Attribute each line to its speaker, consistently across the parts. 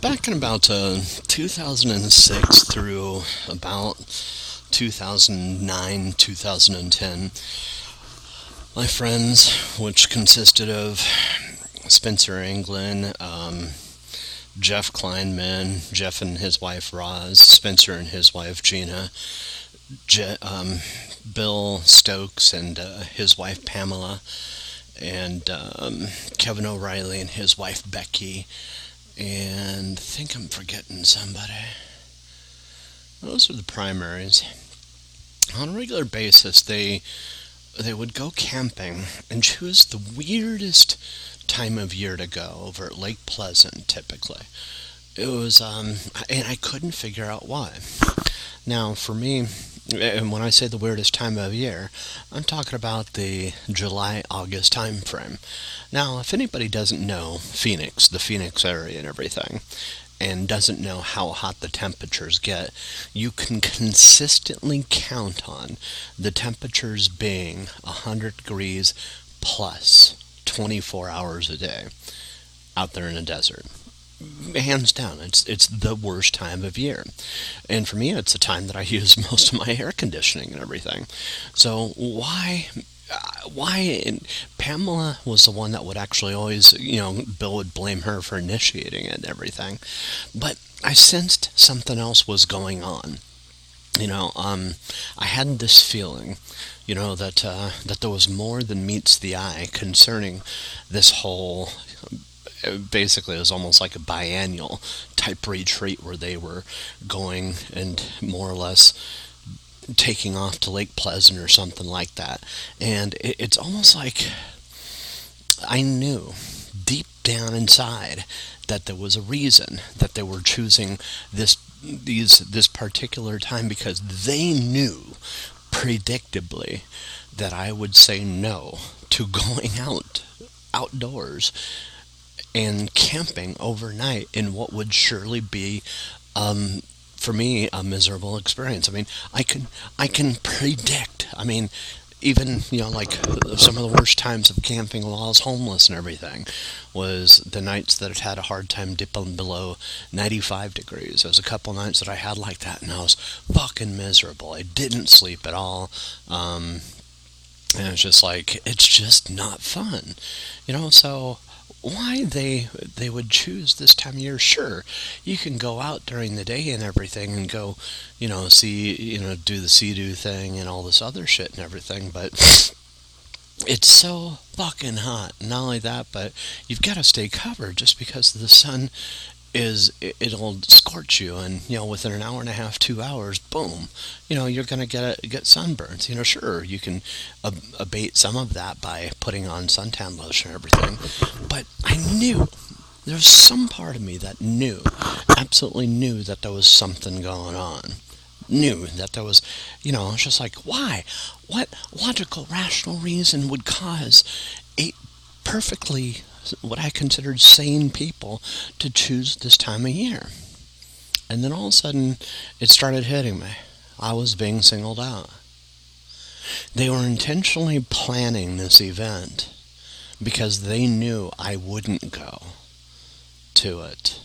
Speaker 1: back in about uh, 2006 through about 2009, 2010, my friends, which consisted of Spencer Anglin, um, Jeff Kleinman, Jeff and his wife Roz, Spencer and his wife Gina, Je- um, Bill Stokes and uh, his wife Pamela, and um, Kevin O'Reilly and his wife Becky and I think I'm forgetting somebody. Those are the primaries. On a regular basis, they they would go camping and choose the weirdest time of year to go over at Lake Pleasant. Typically, it was, um, and I couldn't figure out why. Now, for me, and when I say the weirdest time of year, I'm talking about the July August time frame. Now, if anybody doesn't know Phoenix, the Phoenix area and everything, and doesn't know how hot the temperatures get, you can consistently count on the temperatures being 100 degrees plus 24 hours a day out there in the desert hands down it's it's the worst time of year and for me it's the time that i use most of my air conditioning and everything so why uh, why Pamela was the one that would actually always, you know, Bill would blame her for initiating it and everything. But I sensed something else was going on. You know, um, I had this feeling, you know, that uh, that there was more than meets the eye concerning this whole basically it was almost like a biannual type retreat where they were going and more or less taking off to Lake Pleasant or something like that. And it, it's almost like I knew deep down inside that there was a reason that they were choosing this these this particular time because they knew predictably that I would say no to going out outdoors and camping overnight in what would surely be um, for me a miserable experience. I mean, I can I can predict. I mean, even you know like some of the worst times of camping while I was homeless and everything was the nights that I had a hard time dipping below 95 degrees. There was a couple nights that I had like that, and I was fucking miserable. I didn't sleep at all. Um, and it's just like it's just not fun, you know. So why they they would choose this time of year. Sure, you can go out during the day and everything and go, you know, see, you know, do the sea-doo thing and all this other shit and everything, but it's so fucking hot. Not only that, but you've got to stay covered just because of the sun is it'll scorch you and you know within an hour and a half two hours boom you know you're going to get a, get sunburns. You know sure you can ab- abate some of that by putting on suntan lotion and everything but i knew there was some part of me that knew absolutely knew that there was something going on. Knew that there was you know it's just like why? What logical rational reason would cause a perfectly what I considered sane people to choose this time of year. And then all of a sudden, it started hitting me. I was being singled out. They were intentionally planning this event because they knew I wouldn't go to it.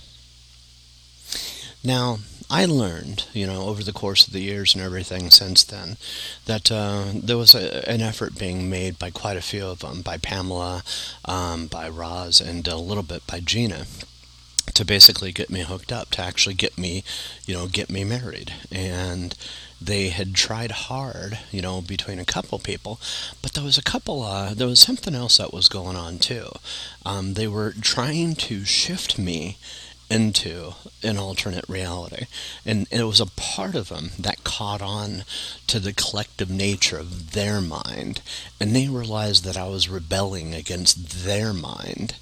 Speaker 1: Now, I learned, you know, over the course of the years and everything since then, that uh, there was a, an effort being made by quite a few of them, by Pamela, um, by Roz, and a little bit by Gina, to basically get me hooked up, to actually get me, you know, get me married. And they had tried hard, you know, between a couple people, but there was a couple, uh, there was something else that was going on too. Um, they were trying to shift me into an alternate reality. And, it was a part of them that caught on to the collective nature of their mind. And they realized that I was rebelling against their mind.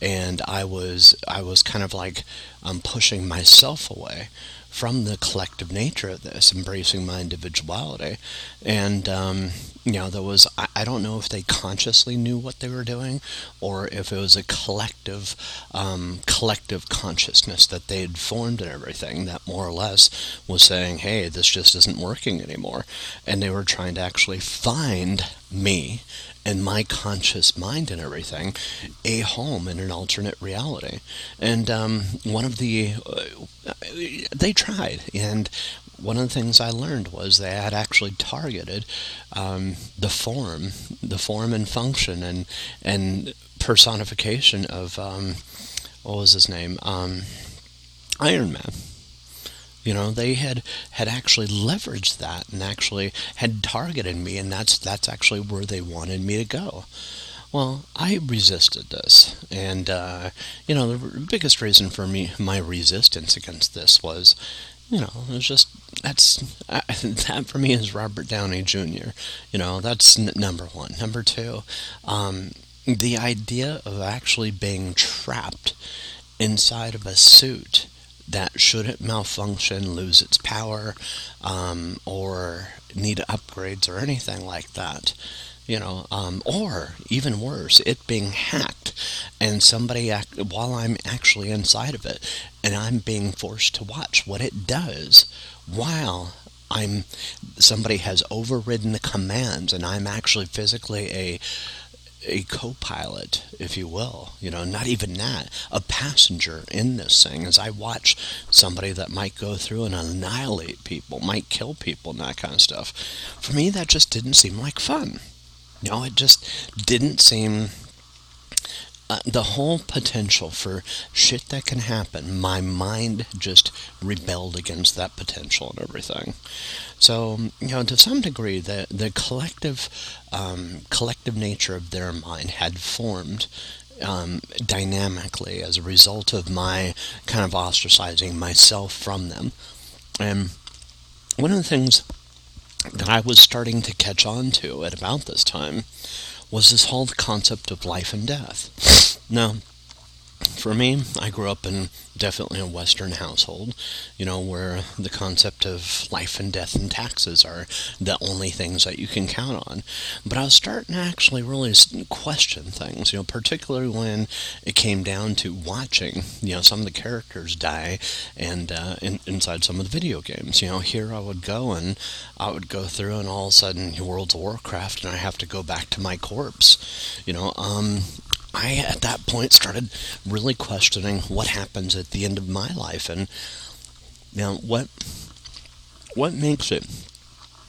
Speaker 1: And I was I was kind of like um, pushing myself away from the collective nature of this, embracing my individuality. And, um, you know, there was, I, I, don't know if they consciously knew what they were doing or if it was a collective, um, collective consciousness that they had formed and everything that more or less was saying, hey, this just isn't working anymore. And they were trying to actually find me and my conscious mind and everything a home in an alternate reality. And um, one of the, uh, they tried. And one of the things I learned was they had actually targeted um, the form, the form and function and, and personification of, um, what was his name? Um, Iron Man. You know, they had had actually leveraged that and actually had targeted me, and that's that's actually where they wanted me to go. Well, I resisted this, and uh, you know, the biggest reason for me my resistance against this was, you know, it was just that's that for me is Robert Downey Jr. You know, that's n- number one. Number two, um, the idea of actually being trapped inside of a suit that should it malfunction, lose its power, um, or need upgrades or anything like that. You know, um, or even worse, it being hacked and somebody, act, while I'm actually inside of it, and I'm being forced to watch what it does while I'm somebody has overridden the commands and I'm actually physically a a co-pilot, if you will. You know, not even that, a passenger in this thing. As I watch somebody that might go through and annihilate people, might kill people, and that kind of stuff. For me, that just didn't seem like fun. You know, it just didn't seem uh, the whole potential for shit that can happen, my mind just rebelled against that potential and everything. So, you know, to some degree, the the collective um, collective nature of their mind had formed um, dynamically as a result of my kind of ostracizing myself from them. And one of the things that I was starting to catch on to at about this time was this whole concept of life and death. Now, for me, I grew up in definitely a Western household, you know, where the concept of life and death and taxes are the only things that you can count on. But I was starting to actually really question things, you know, particularly when it came down to watching, you know, some of the characters die and uh, in, inside some of the video games. You know, here I would go and I would go through and all of a sudden World of Warcraft and I have to go back to my corpse. You know, um, I, at that point, started really questioning what happens at the end of my life and, you know, what, what makes it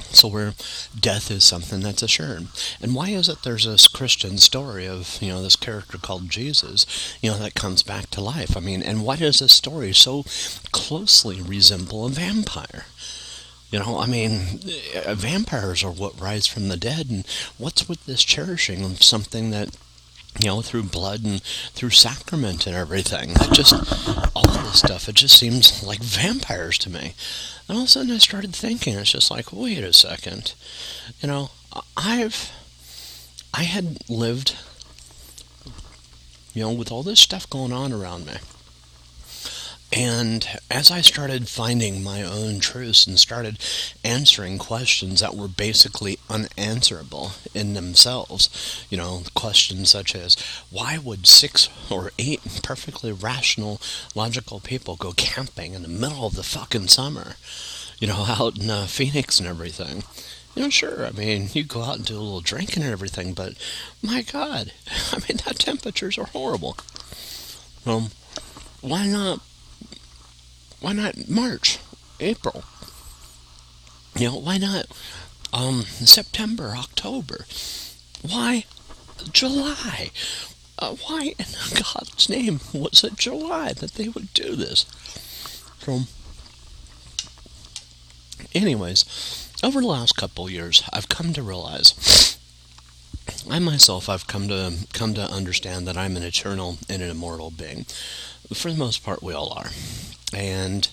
Speaker 1: so where death is something that's assured. And why is it there's this Christian story of, you know, this character called Jesus, you know, that comes back to life? I mean, and why does this story so closely resemble a vampire? You know, I mean, vampires are what rise from the dead, and what's with this cherishing of something that you know, through blood and through sacrament and everything. It just, all of this stuff, it just seems like vampires to me. And all of a sudden I started thinking, it's just like, wait a second. You know, I've, I had lived, you know, with all this stuff going on around me. And as I started finding my own truths and started answering questions that were basically unanswerable in themselves, you know, questions such as why would six or eight perfectly rational, logical people go camping in the middle of the fucking summer, you know, out in uh, Phoenix and everything? You know, sure, I mean, you go out and do a little drinking and everything, but my God, I mean, that temperatures are horrible. Um, why not why not March, April? You know, why not um, September, October? Why July? Uh, why in God's name was it July that they would do this? So, anyways, over the last couple years, I've come to realize, I myself, I've come to come to understand that I'm an eternal and an immortal being. For the most part, we all are. And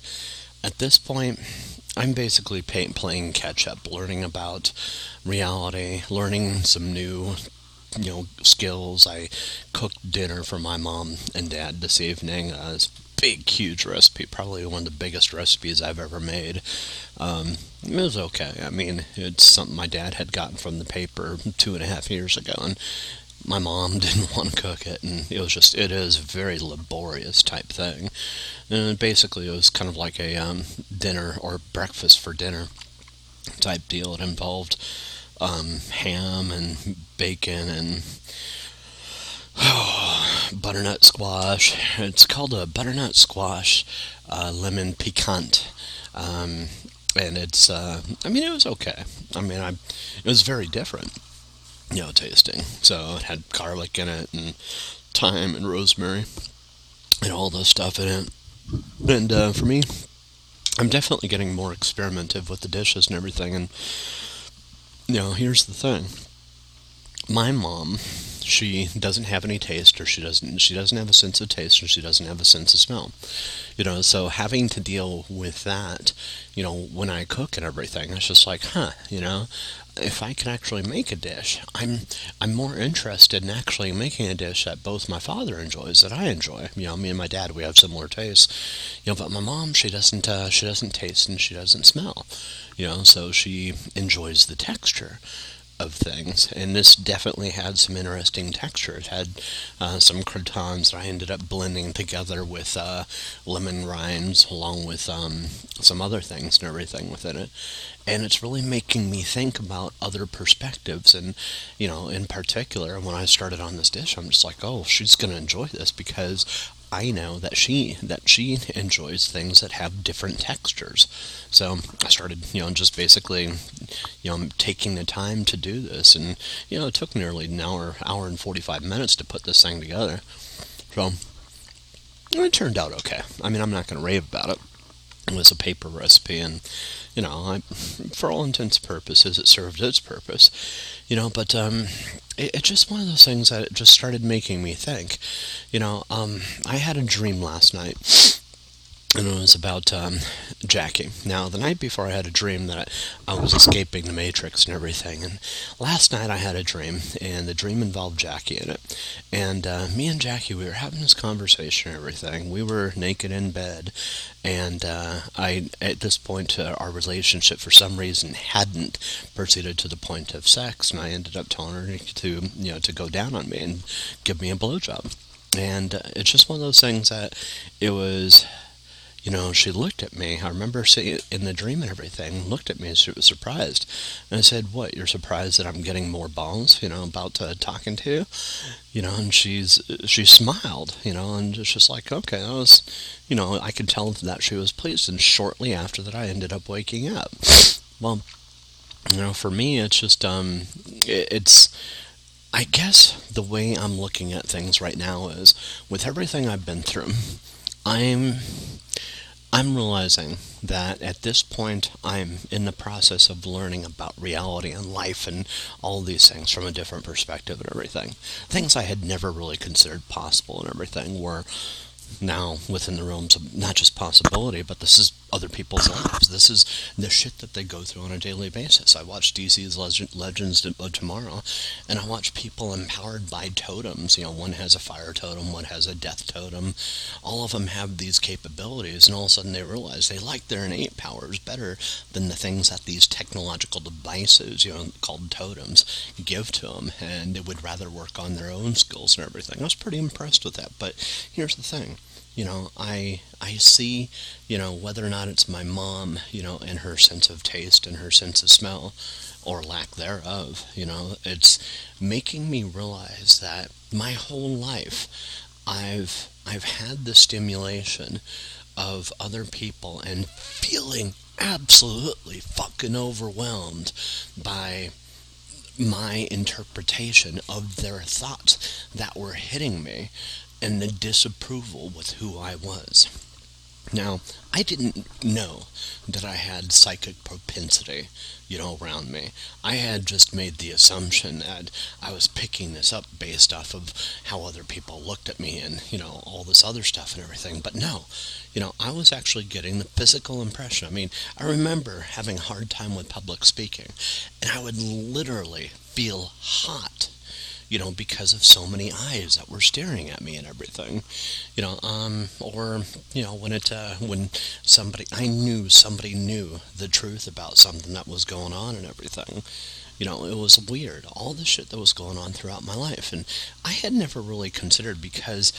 Speaker 1: at this point, I'm basically pay, playing catch up, learning about reality, learning some new, you know, skills. I cooked dinner for my mom and dad this evening. Uh, big, huge recipe, probably one of the biggest recipes I've ever made. Um, it was okay. I mean, it's something my dad had gotten from the paper two and a half years ago, and my mom didn't want to cook it, and it was just it is a very laborious type thing. And basically, it was kind of like a um, dinner or breakfast for dinner type deal. It involved um, ham and bacon and oh, butternut squash. It's called a butternut squash uh, lemon piquant. Um, and it's, uh, I mean, it was okay. I mean, I, it was very different you know, tasting. So it had garlic in it and thyme and rosemary and all this stuff in it. And uh, for me, I'm definitely getting more experimentative with the dishes and everything. And you know, here's the thing: my mom, she doesn't have any taste, or she doesn't she doesn't have a sense of taste, or she doesn't have a sense of smell. You know, so having to deal with that, you know, when I cook and everything, it's just like, huh, you know, if I can actually make a dish, I'm I'm more interested in actually making a dish that both my father enjoys that I enjoy. You know, me and my dad we have similar tastes. You know, but my mom she doesn't uh, she doesn't taste and she doesn't smell. You know, so she enjoys the texture of things, and this definitely had some interesting texture. It had uh, some croutons that I ended up blending together with uh, lemon rinds, along with um, some other things and everything within it. And it's really making me think about other perspectives. And, you know, in particular, when I started on this dish, I'm just like, oh, she's going to enjoy this because I know that she that she enjoys things that have different textures. So I started, you know, just basically, you know, taking the time to do this, and you know, it took nearly an hour, hour and forty-five minutes to put this thing together. So it turned out okay. I mean, I'm not going to rave about it. It was a paper recipe, and you know, I, for all intents and purposes, it served its purpose. You know, but um, it, it's just one of those things that just started making me think. You know, um, I had a dream last night and it was about um, Jackie. Now, the night before, I had a dream that I was escaping the Matrix and everything. And last night, I had a dream, and the dream involved Jackie in it. And uh, me and Jackie, we were having this conversation and everything. We were naked in bed, and uh, I, at this point, uh, our relationship, for some reason, hadn't proceeded to the point of sex, and I ended up telling her to, you know, to go down on me and give me a blowjob. And uh, it's just one of those things that it was you know, she looked at me. I remember seeing it in the dream and everything, looked at me and she was surprised. And I said, What, you're surprised that I'm getting more balls, you know, about uh, talking to you? You know, and she's, she smiled, you know, and it's just like, okay, I was, you know, I could tell that she was pleased. And shortly after that, I ended up waking up. Well, you know, for me, it's just, um, it, it's, I guess the way I'm looking at things right now is with everything I've been through, I'm I'm realizing that at this point I'm in the process of learning about reality and life and all these things from a different perspective and everything. Things I had never really considered possible and everything were now within the realms of not just possibility, but this is other people's lives. This is the shit that they go through on a daily basis. I watch DC's Legend, Legends of Tomorrow, and I watch people empowered by totems. You know, one has a fire totem, one has a death totem. All of them have these capabilities, and all of a sudden they realize they like their innate powers better than the things that these technological devices, you know, called totems, give to them, and they would rather work on their own skills and everything. I was pretty impressed with that, but here's the thing you know i i see you know whether or not it's my mom you know and her sense of taste and her sense of smell or lack thereof you know it's making me realize that my whole life i've i've had the stimulation of other people and feeling absolutely fucking overwhelmed by my interpretation of their thoughts that were hitting me and the disapproval with who I was. Now, I didn't know that I had psychic propensity, you know, around me. I had just made the assumption that I was picking this up based off of how other people looked at me and, you know, all this other stuff and everything. But no, you know, I was actually getting the physical impression. I mean, I remember having a hard time with public speaking, and I would literally feel hot you know, because of so many eyes that were staring at me and everything, you know, um, or you know, when it uh, when somebody I knew somebody knew the truth about something that was going on and everything. You know, it was weird. All the shit that was going on throughout my life, and I had never really considered because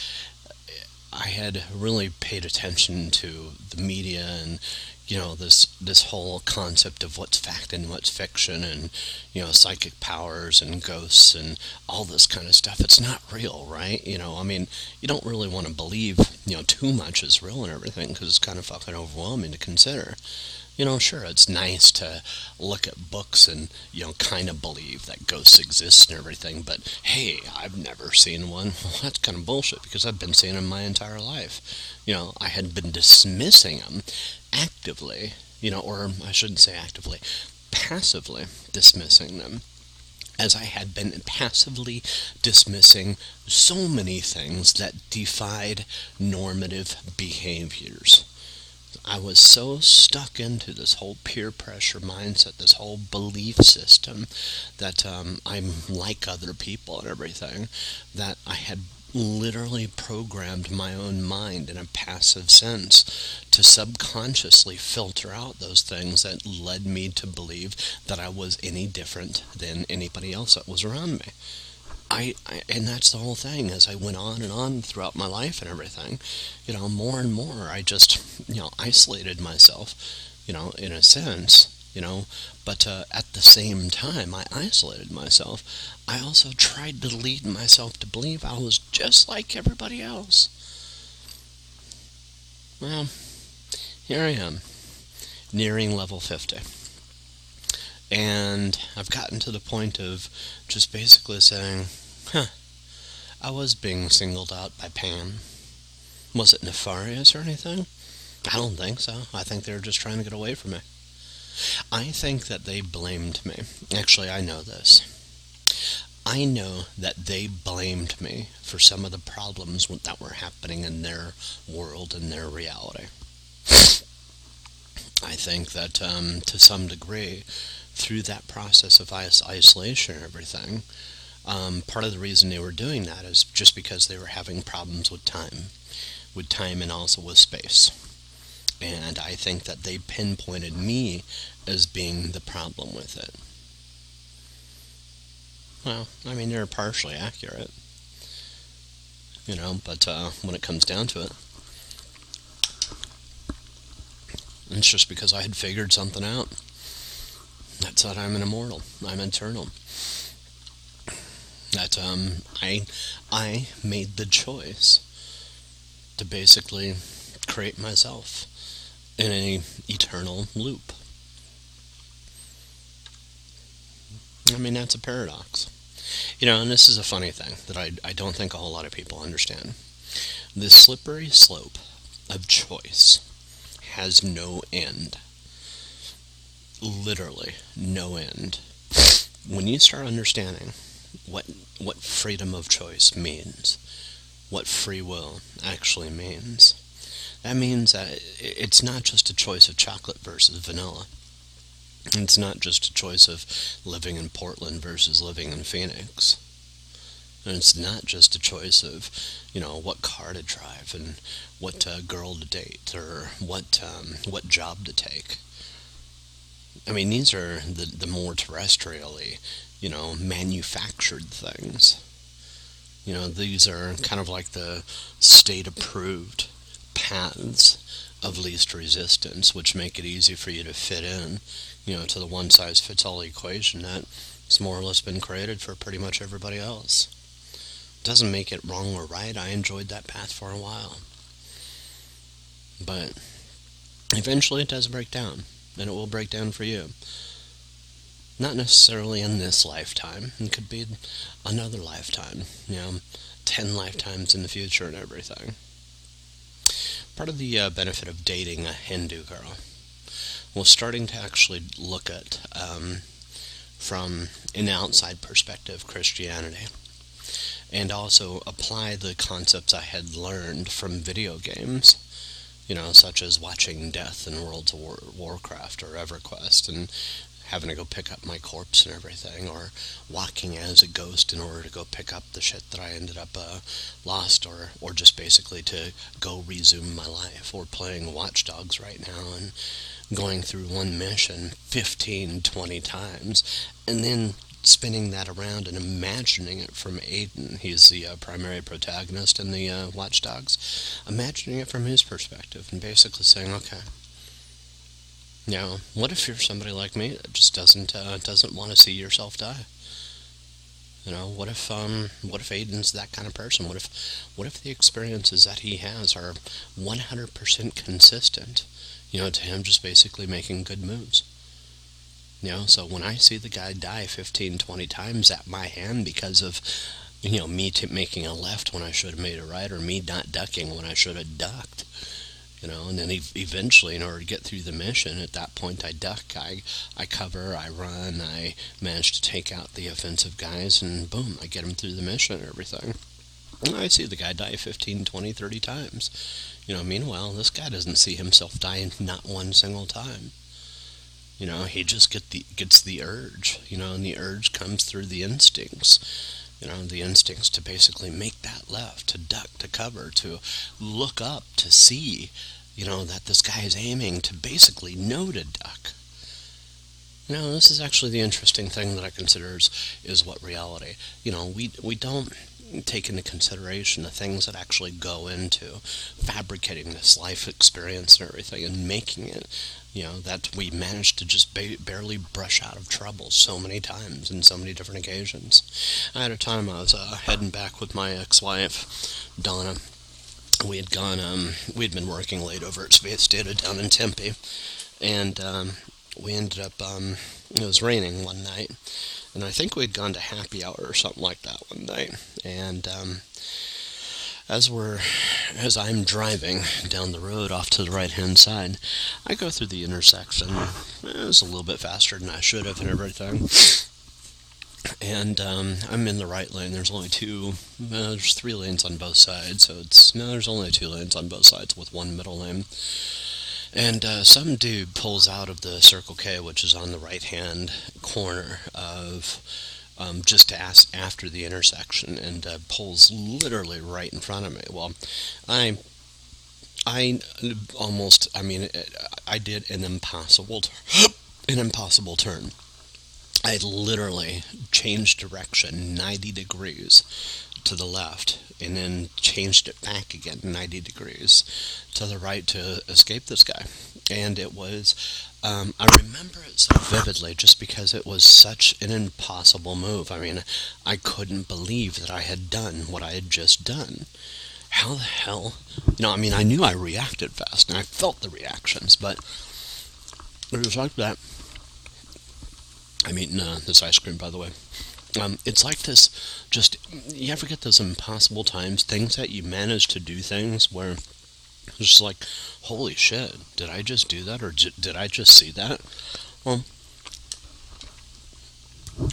Speaker 1: I had really paid attention to the media and you know this this whole concept of what's fact and what's fiction and you know psychic powers and ghosts and all this kind of stuff. It's not real right? You know i mean you don't really want to believe you know too much is real and everything because it's kind of fucking overwhelming to consider you know, sure, it's nice to look at books and, you know, kind of believe that ghosts exist and everything, but hey, I've never seen one. Well, that's kind of bullshit because I've been seeing them my entire life. You know, I had been dismissing them actively, you know, or I shouldn't say actively, passively dismissing them as I had been passively dismissing so many things that defied normative behaviors. I was so stuck into this whole peer pressure mindset, this whole belief system that um, I'm like other people and everything, that I had literally programmed my own mind in a passive sense to subconsciously filter out those things that led me to believe that I was any different than anybody else that was around me. I, I, and that's the whole thing as I went on and on throughout my life and everything, you know, more and more I just, you know, isolated myself, you know, in a sense, you know, but uh, at the same time I isolated myself, I also tried to lead myself to believe I was just like everybody else. Well, here I am, nearing level 50. And I've gotten to the point of just basically saying, huh, I was being singled out by Pam. Was it nefarious or anything? I don't think so. I think they were just trying to get away from me. I think that they blamed me. Actually, I know this. I know that they blamed me for some of the problems that were happening in their world and their reality. I think that um, to some degree, through that process of isolation and everything, um, part of the reason they were doing that is just because they were having problems with time, with time and also with space. And I think that they pinpointed me as being the problem with it. Well, I mean, they're partially accurate. You know, but uh, when it comes down to it, it's just because I had figured something out. That's that I'm an immortal. I'm eternal. That um, I I made the choice to basically create myself in an eternal loop. I mean, that's a paradox. You know, and this is a funny thing that I, I don't think a whole lot of people understand. The slippery slope of choice has no end literally no end. When you start understanding what what freedom of choice means, what free will actually means, that means that it's not just a choice of chocolate versus vanilla. It's not just a choice of living in Portland versus living in Phoenix. And it's not just a choice of, you know, what car to drive and what uh, girl to date or what um, what job to take. I mean, these are the, the more terrestrially, you know, manufactured things. You know, these are kind of like the state approved paths of least resistance, which make it easy for you to fit in, you know, to the one size fits all equation that's more or less been created for pretty much everybody else. Doesn't make it wrong or right. I enjoyed that path for a while. But eventually it does break down and it will break down for you. Not necessarily in this lifetime. It could be another lifetime, you know, ten lifetimes in the future and everything. Part of the uh, benefit of dating a Hindu girl was starting to actually look at, um, from an outside perspective, Christianity and also apply the concepts I had learned from video games you know, such as watching Death in World of War- Warcraft or EverQuest, and having to go pick up my corpse and everything, or walking as a ghost in order to go pick up the shit that I ended up uh, lost, or or just basically to go resume my life, or playing Watch Dogs right now and going through one mission 15, 20 times, and then spinning that around and imagining it from Aiden. He's the uh, primary protagonist in the uh, Watch Dogs. Imagining it from his perspective and basically saying, okay, now, what if you're somebody like me that just doesn't uh, doesn't want to see yourself die? You know, what if um, what if Aiden's that kind of person? What if what if the experiences that he has are 100% consistent? You know, to him just basically making good moves. You know, so when I see the guy die 15, 20 times at my hand because of, you know, me t- making a left when I should have made a right, or me not ducking when I should have ducked, you know, and then e- eventually, in order to get through the mission, at that point, I duck, I, I cover, I run, I manage to take out the offensive guys, and boom, I get them through the mission and everything. I see the guy die 15, 20, 30 times. You know, meanwhile, this guy doesn't see himself dying not one single time. You know, he just get the gets the urge. You know, and the urge comes through the instincts. You know, the instincts to basically make that left, to duck, to cover, to look up, to see. You know that this guy is aiming to basically know to duck. You know, this is actually the interesting thing that I consider is, is what reality. You know, we we don't take into consideration the things that actually go into fabricating this life experience and everything and making it you know that we managed to just ba- barely brush out of trouble so many times in so many different occasions i had a time i was uh, heading back with my ex-wife donna we had gone um, we had been working late over at space data down in tempe and um, we ended up um, it was raining one night and I think we'd gone to happy hour or something like that one night. And um, as we're as I'm driving down the road off to the right hand side, I go through the intersection. It was a little bit faster than I should have and everything. And um, I'm in the right lane. There's only two. Uh, there's three lanes on both sides, so it's no. There's only two lanes on both sides with one middle lane. And uh, some dude pulls out of the Circle K, which is on the right hand corner of um, just ask, after the intersection, and uh, pulls literally right in front of me. Well, I. I almost, I mean, I did an impossible, an impossible turn. I literally changed direction 90 degrees to the left and then changed it back again 90 degrees to the right to escape this guy. And it was, um, I remember it so vividly just because it was such an impossible move. I mean, I couldn't believe that I had done what I had just done. How the hell? You know, I mean, I knew I reacted fast and I felt the reactions, but it was like that. I'm eating uh, this ice cream, by the way. Um, it's like this, just, you ever get those impossible times, things that you manage to do things where just like, holy shit, did I just do that or did I just see that? Well,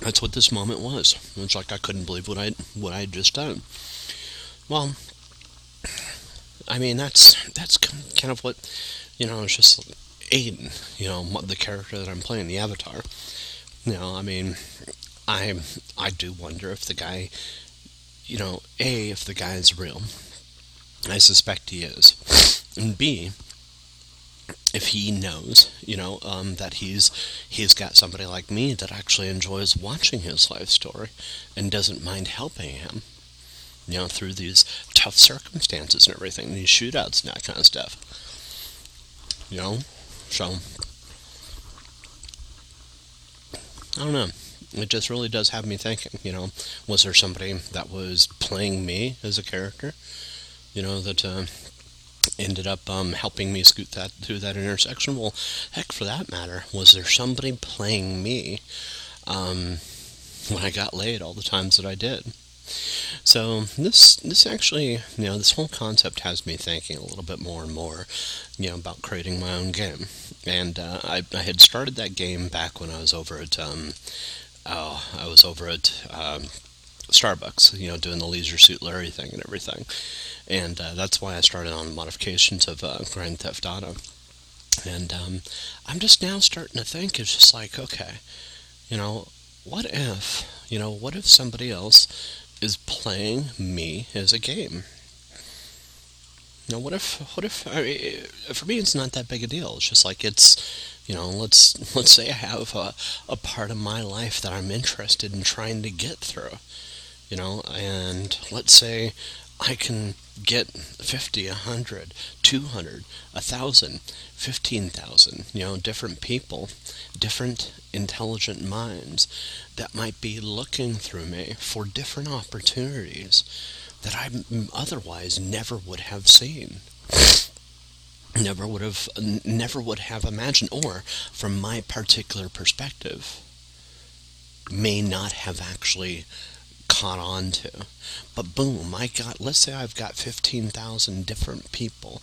Speaker 1: that's what this moment was. It's like I couldn't believe what I what I had just done. Well, I mean that's that's kind of what you know. It's just Aiden, you know, the character that I'm playing, the Avatar. You know, I mean, I I do wonder if the guy, you know, a if the guy is real. I suspect he is, and b if he knows, you know, um, that he's he's got somebody like me that actually enjoys watching his life story and doesn't mind helping him, you know, through these tough circumstances and everything, these shootouts and that kind of stuff. You know, so I don't know. It just really does have me thinking, you know, was there somebody that was playing me as a character, you know, that uh, ended up um, helping me scoot that through that intersection? Well, heck, for that matter, was there somebody playing me um, when I got laid all the times that I did? So this this actually, you know, this whole concept has me thinking a little bit more and more, you know, about creating my own game. And uh, I, I had started that game back when I was over at um, oh, I was over at um, Starbucks, you know, doing the Leisure Suit Larry thing and everything. And uh, that's why I started on modifications of uh, Grand Theft Auto. And um, I'm just now starting to think it's just like, okay, you know, what if, you know, what if somebody else is playing me as a game? You know, what if, what if, I mean, for me, it's not that big a deal. It's just like it's, you know, let's let's say I have a, a part of my life that I'm interested in trying to get through, you know, and let's say I can get 50, 100, 200, 1,000, 15,000, you know, different people, different intelligent minds that might be looking through me for different opportunities that I otherwise never would have seen. Never would have never would have imagined or from my particular perspective may not have actually caught on to but boom i got let's say i've got 15,000 different people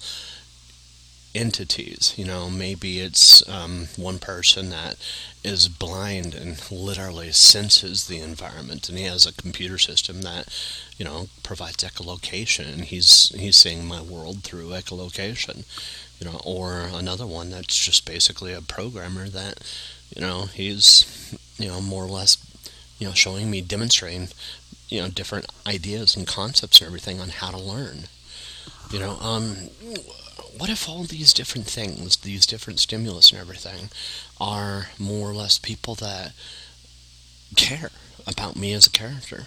Speaker 1: entities. You know, maybe it's um, one person that is blind and literally senses the environment, and he has a computer system that, you know, provides echolocation, and he's he's seeing my world through echolocation. You know, or another one that's just basically a programmer that, you know, he's, you know, more or less, you know, showing me, demonstrating, you know, different ideas and concepts and everything on how to learn. You know, um, what if all these different things, these different stimulus and everything, are more or less people that care about me as a character?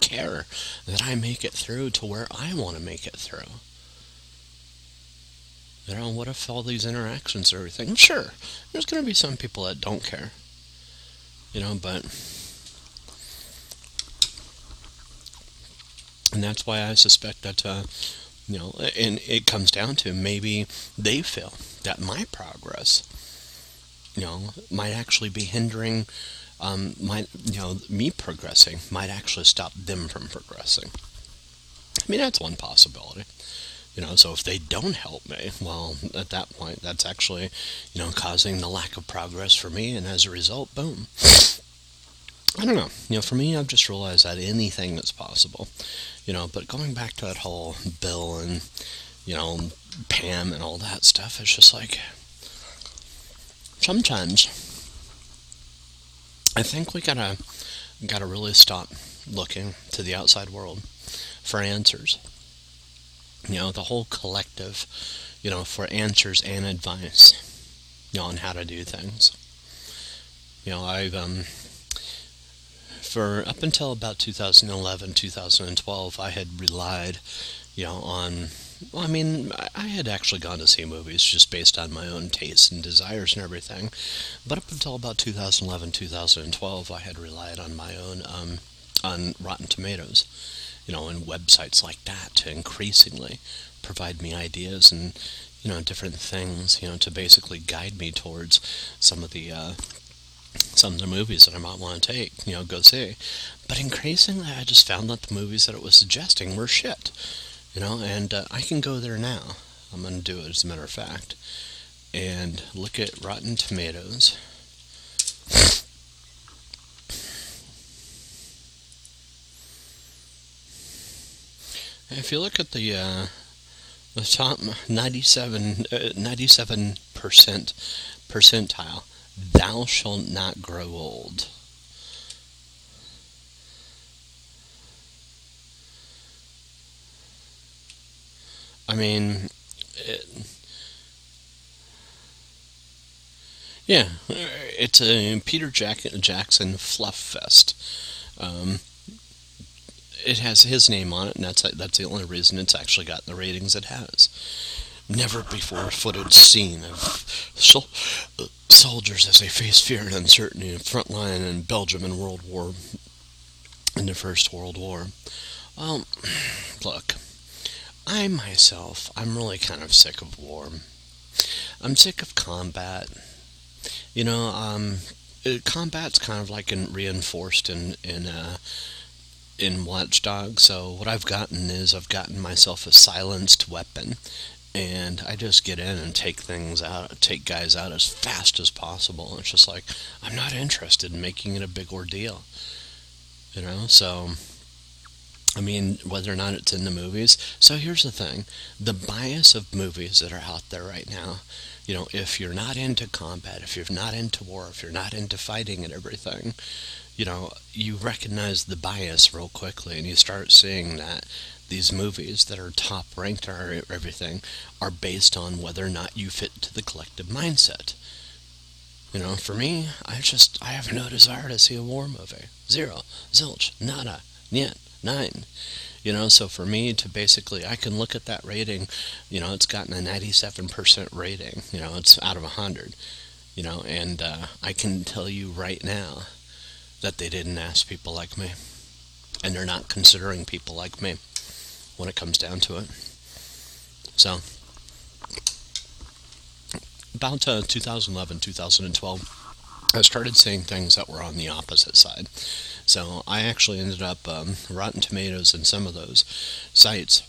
Speaker 1: Care that I make it through to where I want to make it through. You know, what if all these interactions and everything? Sure, there's going to be some people that don't care. You know, but. And that's why I suspect that uh, you know, and it comes down to maybe they feel that my progress, you know, might actually be hindering, um, might you know, me progressing might actually stop them from progressing. I mean, that's one possibility. You know, so if they don't help me, well, at that point, that's actually, you know, causing the lack of progress for me, and as a result, boom. I don't know. You know, for me, I've just realized that anything that's possible. You know, but going back to that whole Bill and, you know, Pam and all that stuff, it's just like sometimes I think we gotta gotta really stop looking to the outside world for answers. You know, the whole collective, you know, for answers and advice, you know, on how to do things. You know, I've um for up until about 2011, 2012, I had relied, you know, on. Well, I mean, I had actually gone to see movies just based on my own tastes and desires and everything. But up until about 2011, 2012, I had relied on my own, um, on Rotten Tomatoes, you know, and websites like that to increasingly provide me ideas and, you know, different things, you know, to basically guide me towards some of the uh, some of the movies that I might want to take, you know, go see. But increasingly, I just found that the movies that it was suggesting were shit, you know, and uh, I can go there now. I'm going to do it as a matter of fact. And look at Rotten Tomatoes. If you look at the uh, the top 97 uh, 97 percent percentile, Thou shalt not grow old. I mean, it, yeah, it's a Peter Jack- Jackson fluff fest. Um, it has his name on it, and that's that's the only reason it's actually gotten the ratings it has. Never before footage seen of so, uh, soldiers as they face fear and uncertainty in front line in Belgium in World War in the First World War. Well, look, I myself, I'm really kind of sick of war. I'm sick of combat. You know, um, combat's kind of like in, reinforced in in uh, in Watch Dogs. So what I've gotten is I've gotten myself a silenced weapon, and I just get in and take things out, take guys out as fast as possible. It's just like I'm not interested in making it a big ordeal, you know. So I mean, whether or not it's in the movies. So here's the thing the bias of movies that are out there right now, you know, if you're not into combat, if you're not into war, if you're not into fighting and everything, you know, you recognize the bias real quickly and you start seeing that these movies that are top ranked or everything are based on whether or not you fit to the collective mindset. You know, for me, I just, I have no desire to see a war movie. Zero. Zilch. Nada. Niet nine. You know, so for me to basically, I can look at that rating, you know, it's gotten a 97% rating, you know, it's out of 100, you know, and uh, I can tell you right now that they didn't ask people like me. And they're not considering people like me when it comes down to it. So, about uh, 2011, 2012, I started seeing things that were on the opposite side. So I actually ended up um, Rotten Tomatoes and some of those sites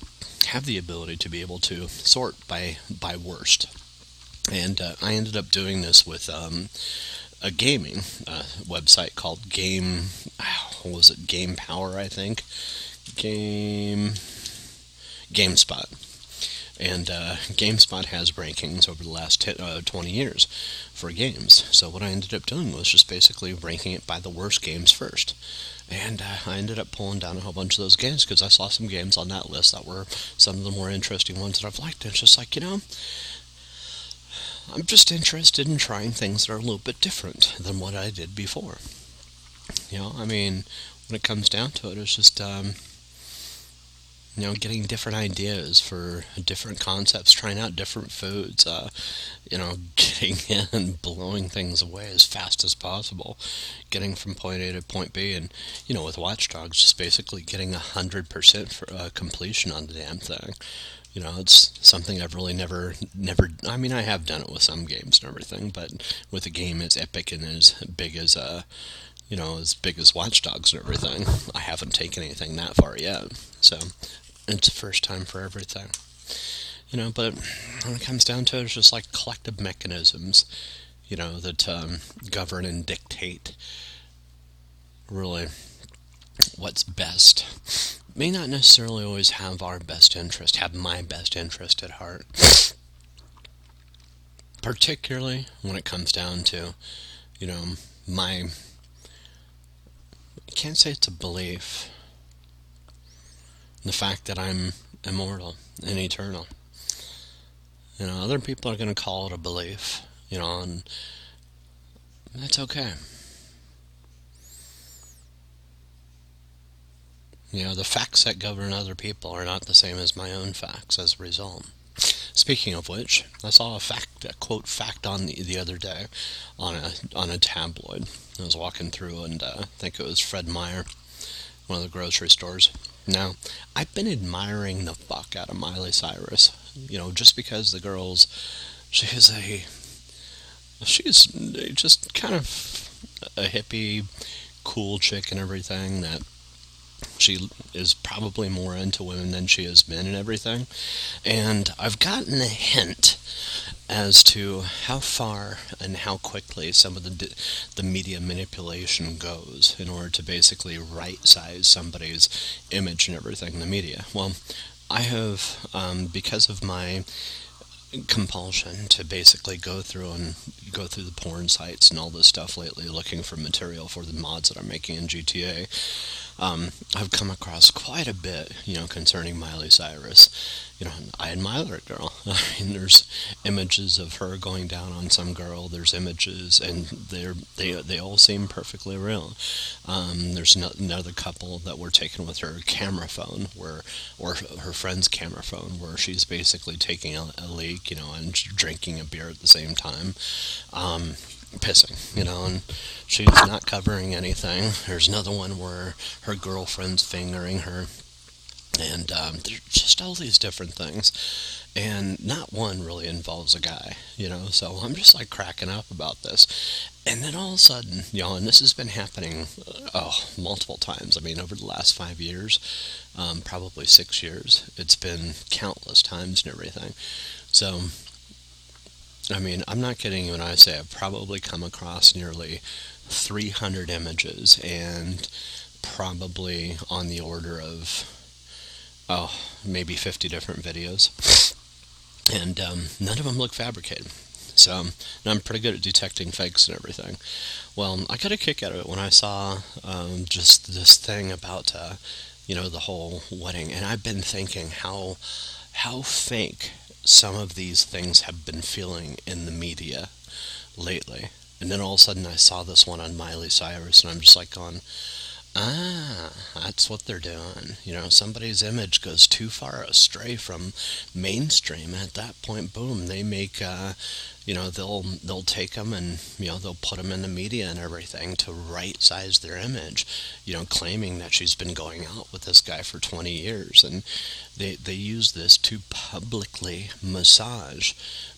Speaker 1: have the ability to be able to sort by by worst, and uh, I ended up doing this with um, a gaming uh, website called Game. What was it? Game Power, I think. Game GameSpot. And uh, GameSpot has rankings over the last t- uh, 20 years for games. So what I ended up doing was just basically ranking it by the worst games first. And uh, I ended up pulling down a whole bunch of those games because I saw some games on that list that were some of the more interesting ones that I've liked. And it's just like, you know, I'm just interested in trying things that are a little bit different than what I did before. You know, I mean, when it comes down to it, it's just, um, you know, getting different ideas for different concepts, trying out different foods, uh, you know, getting in and blowing things away as fast as possible, getting from point A to point B, and you know, with Watch Dogs, just basically getting hundred percent for uh, completion on the damn thing. You know, it's something I've really never, never. I mean, I have done it with some games and everything, but with a game as epic and as big as uh, you know, as big as Watch Dogs and everything, I haven't taken anything that far yet. So it's the first time for everything. You know, but when it comes down to it, it's just like collective mechanisms, you know, that um, govern and dictate really what's best. May not necessarily always have our best interest, have my best interest at heart. Particularly when it comes down to, you know, my. I can't say it's a belief the fact that I'm immortal and eternal. You know, other people are going to call it a belief, you know, and that's okay. You know, the facts that govern other people are not the same as my own facts as a result. Speaking of which, I saw a fact, a quote fact on the, the other day on a on a tabloid. I was walking through, and uh, I think it was Fred Meyer, one of the grocery stores, now, I've been admiring the fuck out of Miley Cyrus. You know, just because the girl's, she is a, she's just kind of a hippie, cool chick and everything that she is probably more into women than she has men and everything. And I've gotten a hint as to how far and how quickly some of the the media manipulation goes in order to basically right size somebody's image and everything in the media. Well, I have um, because of my compulsion to basically go through and go through the porn sites and all this stuff lately looking for material for the mods that I'm making in GTA um, I've come across quite a bit, you know, concerning Miley Cyrus. You know, I admire her girl. I mean, there's images of her going down on some girl. There's images, and they're they they all seem perfectly real. Um, there's no, another couple that were taken with her camera phone, where or her friend's camera phone, where she's basically taking a, a leak, you know, and drinking a beer at the same time. Um, pissing, you know, and she's not covering anything. There's another one where her girlfriend's fingering her, and um, there's just all these different things, and not one really involves a guy, you know. So I'm just like cracking up about this, and then all of a sudden, know, and this has been happening, uh, oh, multiple times. I mean, over the last five years, um, probably six years, it's been countless times and everything. So I mean, I'm not kidding you when I say I've probably come across nearly 300 images and probably on the order of oh, maybe 50 different videos. And um, none of them look fabricated. So um, I'm pretty good at detecting fakes and everything. Well, I got a kick out of it when I saw um, just this thing about, uh, you know, the whole wedding. And I've been thinking how how fake some of these things have been feeling in the media lately. And then all of a sudden I saw this one on Miley Cyrus, and I'm just like going, ah, that's what they're doing. You know, somebody's image goes too far astray from mainstream. At that point, boom, they make, uh, you know, they'll they'll take them and you know they'll put them in the media and everything to right size their image. You know, claiming that she's been going out with this guy for 20 years, and they they use this to publicly massage,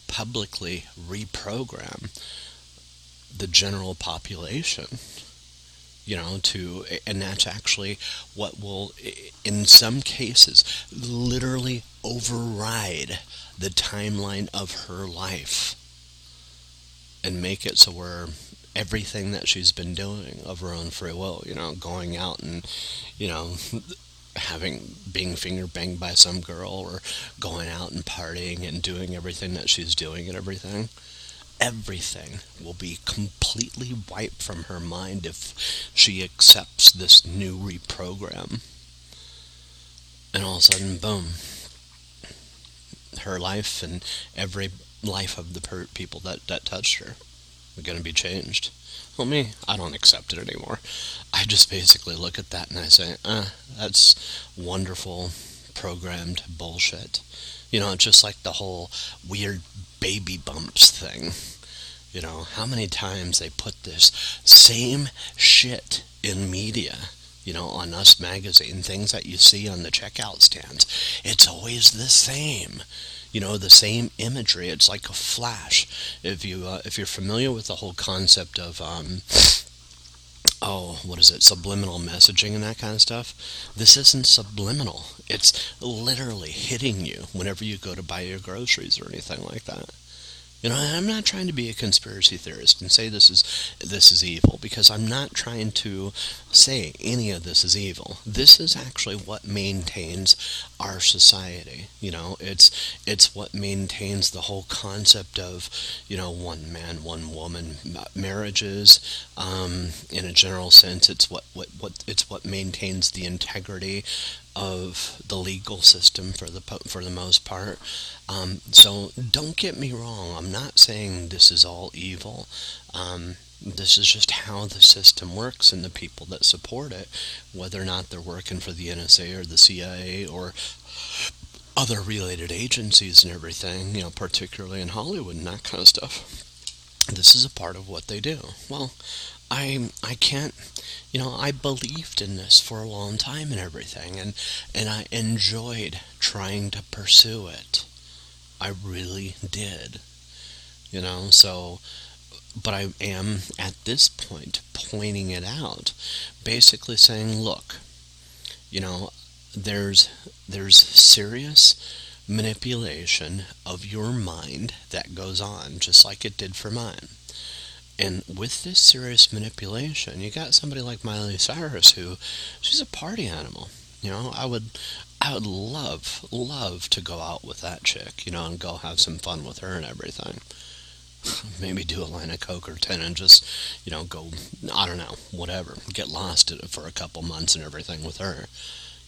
Speaker 1: publicly reprogram the general population you know to and that's actually what will in some cases literally override the timeline of her life and make it so where everything that she's been doing of her own free will you know going out and you know having being finger banged by some girl or going out and partying and doing everything that she's doing and everything everything will be completely wiped from her mind if she accepts this new reprogram. And all of a sudden, boom, her life and every life of the per- people that, that touched her are going to be changed. Well, me, I don't accept it anymore. I just basically look at that and I say, uh, that's wonderful programmed bullshit. You know, just like the whole weird baby bumps thing. You know, how many times they put this same shit in media, you know, on Us Magazine, things that you see on the checkout stands. It's always the same. You know, the same imagery. It's like a flash. If you uh, if you're familiar with the whole concept of um, oh, what is it, subliminal messaging and that kind of stuff. This isn't subliminal. It's literally hitting you whenever you go to buy your groceries or anything like that. You know, I'm not trying to be a conspiracy theorist and say this is this is evil because I'm not trying to say any of this is evil. This is actually what maintains our society. You know, it's it's what maintains the whole concept of you know one man, one woman marriages. Um, in a general sense, it's what, what, what it's what maintains the integrity of the legal system for the for the most part. Um, so don't get me wrong. I'm not saying this is all evil. Um, this is just how the system works and the people that support it, whether or not they're working for the NSA or the CIA or other related agencies and everything, you know, particularly in Hollywood and that kind of stuff. This is a part of what they do. Well, I I can't you know I believed in this for a long time and everything and and I enjoyed trying to pursue it. I really did. You know, so but I am at this point pointing it out, basically saying, look, you know, there's there's serious manipulation of your mind that goes on, just like it did for mine. And with this serious manipulation, you got somebody like Miley Cyrus who she's a party animal. You know, I would I would love, love to go out with that chick, you know, and go have some fun with her and everything. Maybe do a line of coke or ten and just, you know, go I don't know, whatever. Get lost for a couple months and everything with her.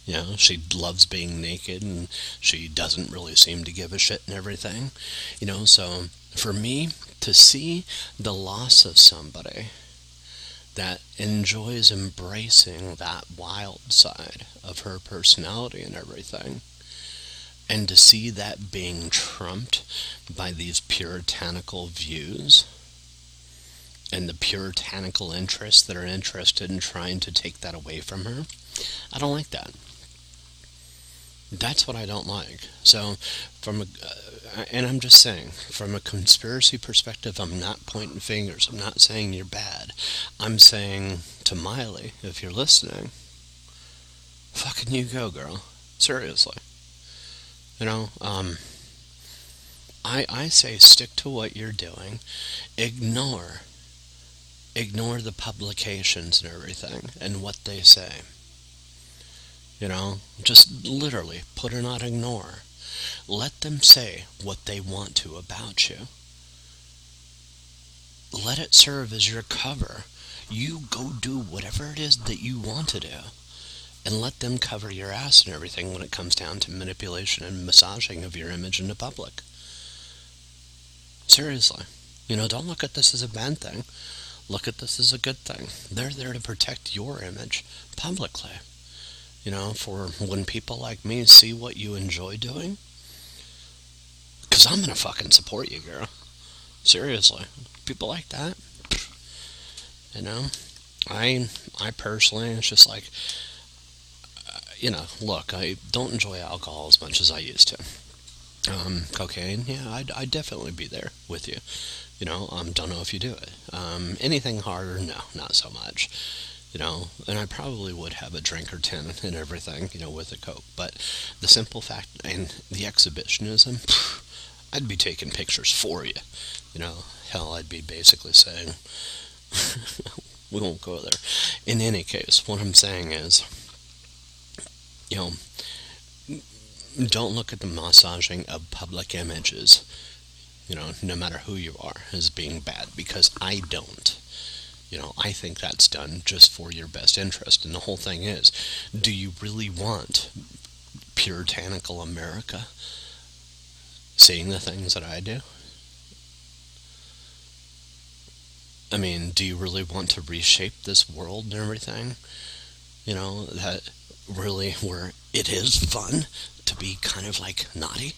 Speaker 1: You know, she loves being naked and she doesn't really seem to give a shit and everything. You know, so for me to see the loss of somebody that enjoys embracing that wild side of her personality and everything, and to see that being trumped by these puritanical views and the puritanical interests that are interested in trying to take that away from her, I don't like that. That's what I don't like. So, from a, uh, and I'm just saying, from a conspiracy perspective, I'm not pointing fingers. I'm not saying you're bad. I'm saying to Miley, if you're listening, fucking you go, girl. Seriously. You know, um, I I say stick to what you're doing. Ignore ignore the publications and everything and what they say You know, just literally put it on ignore. Let them say what they want to about you. Let it serve as your cover. You go do whatever it is that you want to do. And let them cover your ass and everything when it comes down to manipulation and massaging of your image in the public. Seriously. You know, don't look at this as a bad thing. Look at this as a good thing. They're there to protect your image publicly. You know, for when people like me see what you enjoy doing, because I'm going to fucking support you, girl. Seriously. People like that. You know? I, I personally, it's just like, uh, you know, look, I don't enjoy alcohol as much as I used to. Um, cocaine, yeah, I'd, I'd definitely be there with you. You know, um, don't know if you do it. Um, anything harder, no, not so much. You know, and I probably would have a drink or ten and everything, you know, with a coke. But the simple fact and the exhibitionism, I'd be taking pictures for you. You know, hell, I'd be basically saying, we won't go there. In any case, what I'm saying is, you know, don't look at the massaging of public images, you know, no matter who you are, as being bad, because I don't. You know, I think that's done just for your best interest. And the whole thing is, do you really want puritanical America seeing the things that I do? I mean, do you really want to reshape this world and everything? You know, that really where it is fun to be kind of like naughty?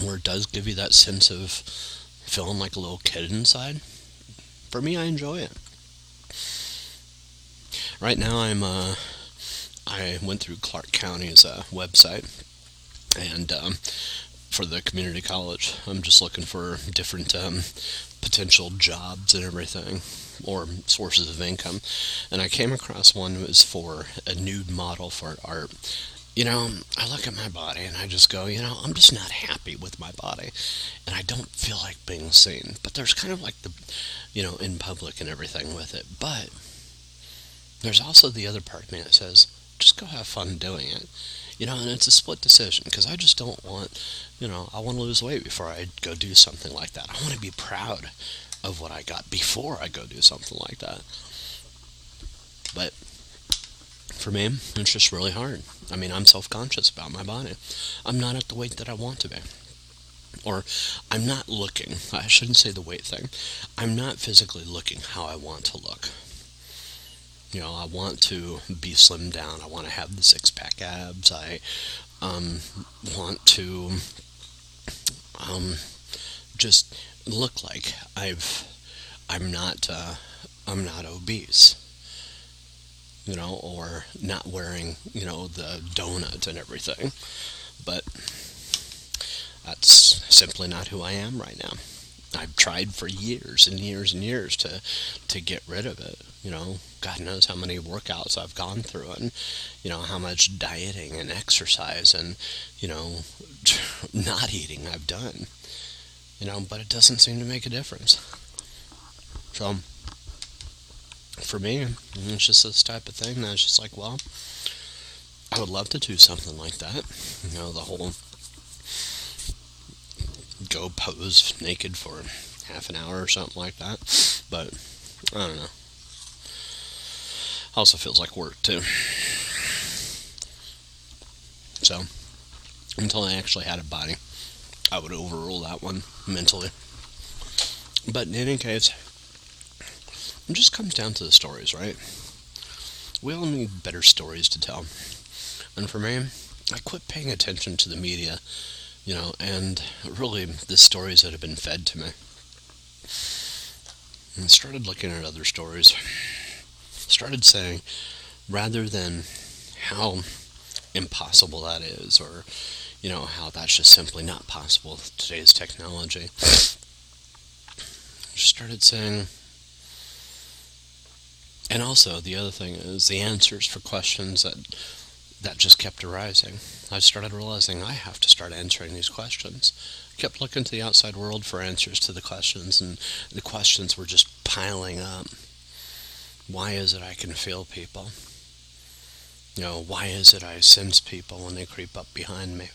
Speaker 1: Where it does give you that sense of feeling like a little kid inside? For me, I enjoy it. Right now, I'm uh, I went through Clark County's uh, website, and um, for the community college, I'm just looking for different um, potential jobs and everything, or sources of income. And I came across one that was for a nude model for art. You know, I look at my body and I just go, you know, I'm just not happy with my body, and I don't feel like being seen. But there's kind of like the, you know, in public and everything with it. But there's also the other part of me that says, just go have fun doing it. You know, and it's a split decision because I just don't want, you know, I want to lose weight before I go do something like that. I want to be proud of what I got before I go do something like that. But for me, it's just really hard. I mean, I'm self conscious about my body. I'm not at the weight that I want to be. Or I'm not looking, I shouldn't say the weight thing. I'm not physically looking how I want to look. You know, I want to be slimmed down. I want to have the six pack abs. I um, want to um, just look like I've I'm not uh, I'm not obese, you know, or not wearing you know the donut and everything, but that's simply not who I am right now. I've tried for years and years and years to to get rid of it. You know, God knows how many workouts I've gone through, and you know how much dieting and exercise and you know not eating I've done. You know, but it doesn't seem to make a difference. So for me, it's just this type of thing that's just like, well, I would love to do something like that. You know, the whole go pose naked for half an hour or something like that. But I don't know. Also feels like work too. So until I actually had a body, I would overrule that one mentally. But in any case, it just comes down to the stories, right? We all need better stories to tell. And for me, I quit paying attention to the media you know, and really the stories that have been fed to me. And started looking at other stories. Started saying, rather than how impossible that is, or, you know, how that's just simply not possible with today's technology, I started saying, and also the other thing is the answers for questions that that just kept arising. I started realizing I have to start answering these questions. I kept looking to the outside world for answers to the questions, and the questions were just piling up. why is it I can feel people? You know, why is it I sense people when they creep up behind me?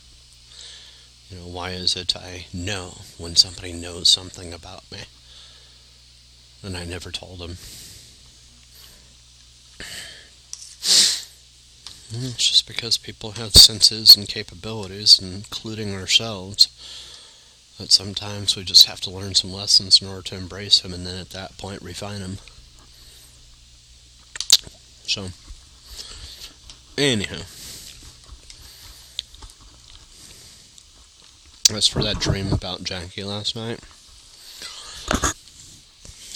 Speaker 1: You know, why is it I know when somebody knows something about me and I never told them? It's just because people have senses and capabilities, including ourselves, that sometimes we just have to learn some lessons in order to embrace them and then at that point refine them. So, anyhow. As for that dream about Jackie last night,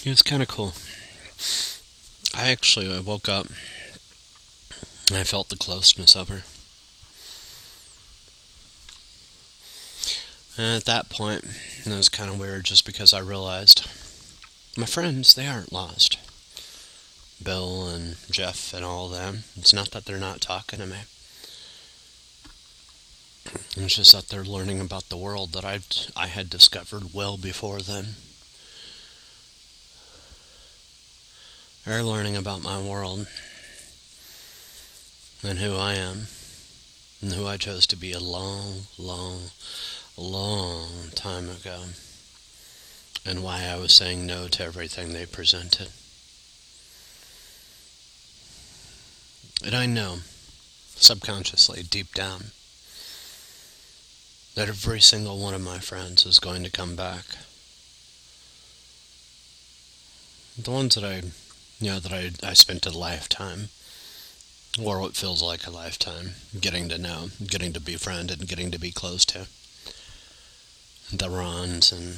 Speaker 1: it was kind of cool. I actually I woke up I felt the closeness of her. And at that point, it was kind of weird just because I realized my friends, they aren't lost. Bill and Jeff and all of them. It's not that they're not talking to me. It's just that they're learning about the world that I I had discovered well before then. They're learning about my world and who I am and who I chose to be a long, long, long time ago and why I was saying no to everything they presented. And I know, subconsciously, deep down, that every single one of my friends is going to come back. The ones that I, you know, that I, I spent a lifetime, or what feels like a lifetime, getting to know, getting to befriend, and getting to be close to. The Rons and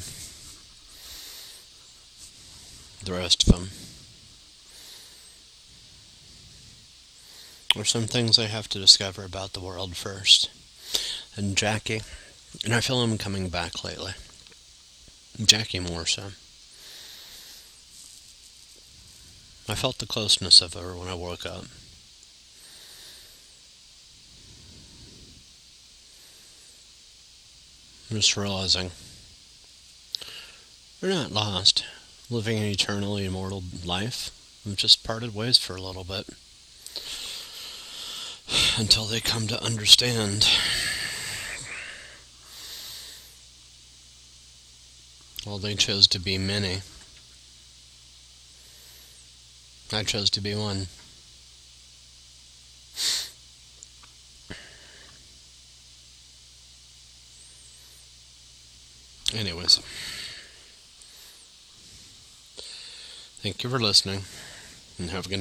Speaker 1: the rest of them. There's some things I have to discover about the world first. And Jackie, and I feel him coming back lately. Jackie more so. I felt the closeness of her when I woke up. I'm just realizing we're not lost, living an eternally immortal life. We've just parted ways for a little bit until they come to understand. Well, they chose to be many. I chose to be one. Anyways, thank you for listening and have a good night.